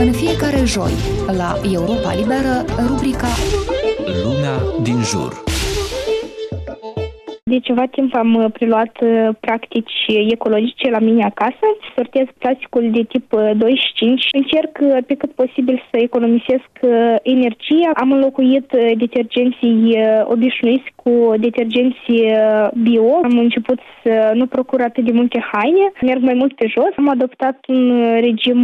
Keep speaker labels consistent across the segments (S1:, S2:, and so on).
S1: În fiecare joi, la Europa Liberă, rubrica
S2: Lumea din jur.
S3: De ceva timp am uh, preluat uh, practici ecologice la mine acasă. Sortez plasticul de tip 2 uh, și 5. Încerc pe cât posibil să economisesc energia. Am înlocuit detergenții obișnuiți cu detergenții bio. Am început să nu procur atât de multe haine. Merg mai mult pe jos. Am adoptat un regim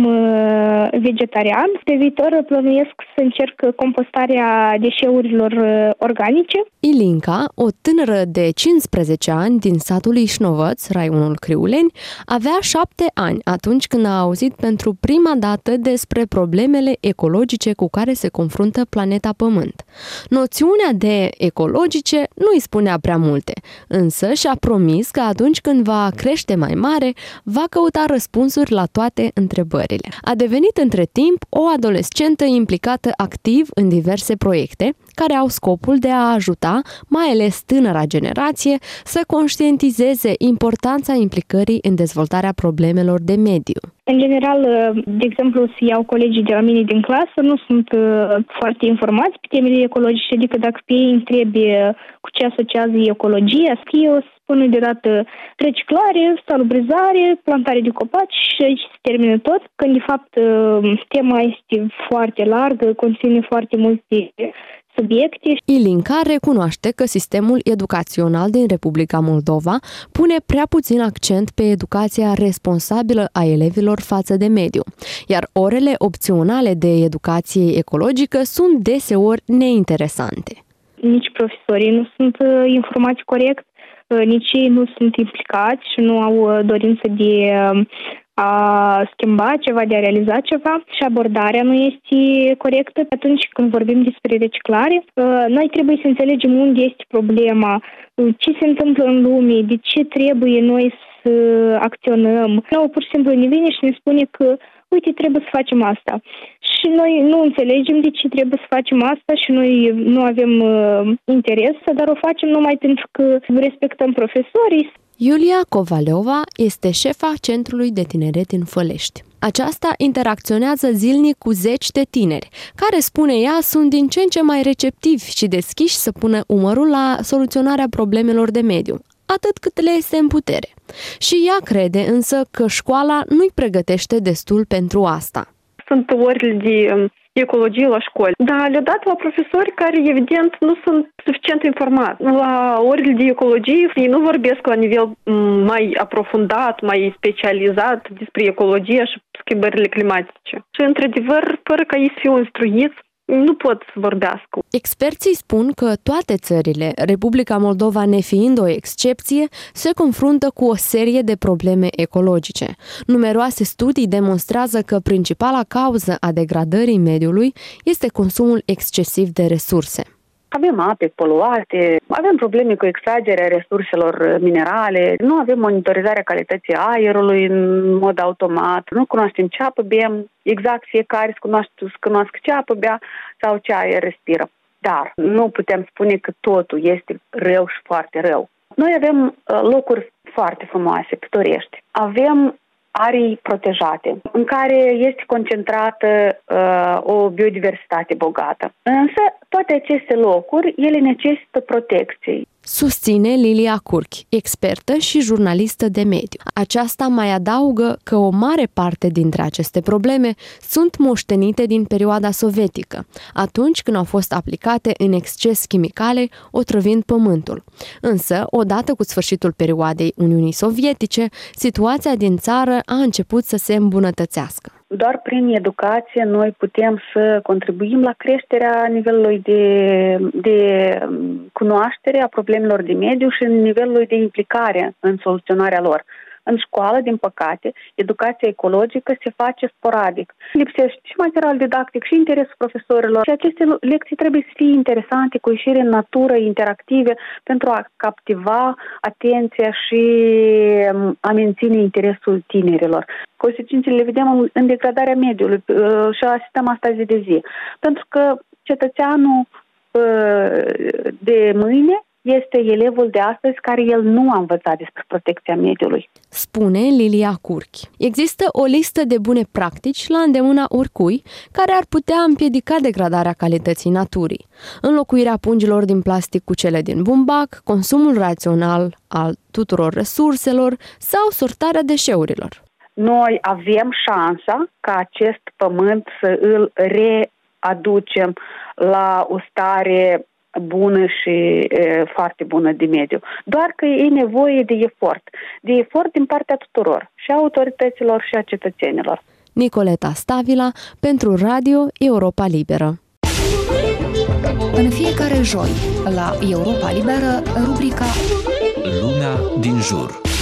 S3: vegetarian. Pe viitor plănuiesc să încerc compostarea deșeurilor organice.
S4: Ilinca, o tânără de 15 ani din satul Ișnovăț, raionul Criuleni, avea șapte ani atunci când a auzit pentru prima dată despre problemele ecologice cu care se confruntă planeta Pământ. Noțiunea de ecologice nu îi spunea prea multe, însă și-a promis că atunci când va crește mai mare, va căuta răspunsuri la toate întrebările. A devenit între timp o adolescentă implicată activ în diverse proiecte, care au scopul de a ajuta, mai ales tânăra generație, să conștientizeze importanța implicării în dezvoltarea problemelor de mediu.
S3: În general, de exemplu, să iau colegii de la mine din clasă, nu sunt uh, foarte informați pe temele ecologice, adică dacă pe ei trebuie cu ce asociază ecologia, scrie o spune de dată reciclare, salubrizare, plantare de copaci și aici se termină tot, când de fapt uh, tema este foarte largă, conține foarte multe subiecte.
S4: Ilinca recunoaște că sistemul educațional din Republica Moldova pune prea puțin accent pe educația responsabilă a elevilor față de mediu, iar orele opționale de educație ecologică sunt deseori neinteresante.
S3: Nici profesorii nu sunt uh, informați corect, uh, nici ei nu sunt implicați și nu au uh, dorință de a schimba ceva, de a realiza ceva și abordarea nu este corectă. Atunci când vorbim despre reciclare, uh, noi trebuie să înțelegem unde este problema, uh, ce se întâmplă în lume, de ce trebuie noi să acționăm. Nu, pur și simplu ne vine și ne spune că uite, trebuie să facem asta. Și noi nu înțelegem de ce trebuie să facem asta și noi nu avem uh, interes, dar o facem numai pentru că respectăm profesorii.
S4: Iulia Kovaleova este șefa Centrului de Tineret din Fălești. Aceasta interacționează zilnic cu zeci de tineri, care, spune ea, sunt din ce în ce mai receptivi și deschiși să pună umărul la soluționarea problemelor de mediu, atât cât le este în putere. Și ea crede însă că școala nu-i pregătește destul pentru asta.
S5: Sunt ori de um, ecologie la școli. Dar le-au dat la profesori care, evident, nu sunt suficient informați. La orele de ecologie, ei nu vorbesc la nivel mai aprofundat, mai specializat despre ecologie și schimbările climatice. Și, într-adevăr, fără ca ei să fiu instruiți, nu pot să vorbească.
S4: Experții spun că toate țările, Republica Moldova nefiind o excepție, se confruntă cu o serie de probleme ecologice. Numeroase studii demonstrează că principala cauză a degradării mediului este consumul excesiv de resurse.
S6: Avem ape poluate, avem probleme cu extragerea resurselor minerale, nu avem monitorizarea calității aerului în mod automat, nu cunoaștem ce apă bem, exact fiecare să cunoaște, să cunoască ce apă bea sau ce aer respiră. Dar nu putem spune că totul este rău și foarte rău. Noi avem uh, locuri foarte frumoase, pitorești. Avem arii protejate, în care este concentrată uh, o biodiversitate bogată. Însă, toate aceste locuri, ele necesită protecție
S4: susține Lilia Curchi, expertă și jurnalistă de mediu. Aceasta mai adaugă că o mare parte dintre aceste probleme sunt moștenite din perioada sovietică, atunci când au fost aplicate în exces chimicale, otrăvind pământul. Însă, odată cu sfârșitul perioadei Uniunii Sovietice, situația din țară a început să se îmbunătățească.
S6: Doar prin educație noi putem să contribuim la creșterea nivelului de, de cunoaștere a problemelor de mediu și nivelului de implicare în soluționarea lor. În școală, din păcate, educația ecologică se face sporadic. Lipsește și material didactic și interesul profesorilor și aceste lecții trebuie să fie interesante, cu ieșiri în natură, interactive, pentru a captiva atenția și um, a menține interesul tinerilor. Consecințele le vedem în degradarea mediului uh, și asistăm asta zi de zi. Pentru că cetățeanul uh, de mâine este elevul de astăzi care el nu a învățat despre protecția mediului.
S4: Spune Lilia Curchi. Există o listă de bune practici la îndemâna oricui care ar putea împiedica degradarea calității naturii. Înlocuirea pungilor din plastic cu cele din bumbac, consumul rațional al tuturor resurselor sau sortarea deșeurilor.
S6: Noi avem șansa ca acest pământ să îl readucem la o stare bună și e, foarte bună de mediu. Doar că e nevoie de efort. De efort din partea tuturor, și a autorităților și a cetățenilor.
S4: Nicoleta Stavila pentru Radio Europa Liberă.
S1: În fiecare joi, la Europa Liberă, rubrica
S2: Luna din jur.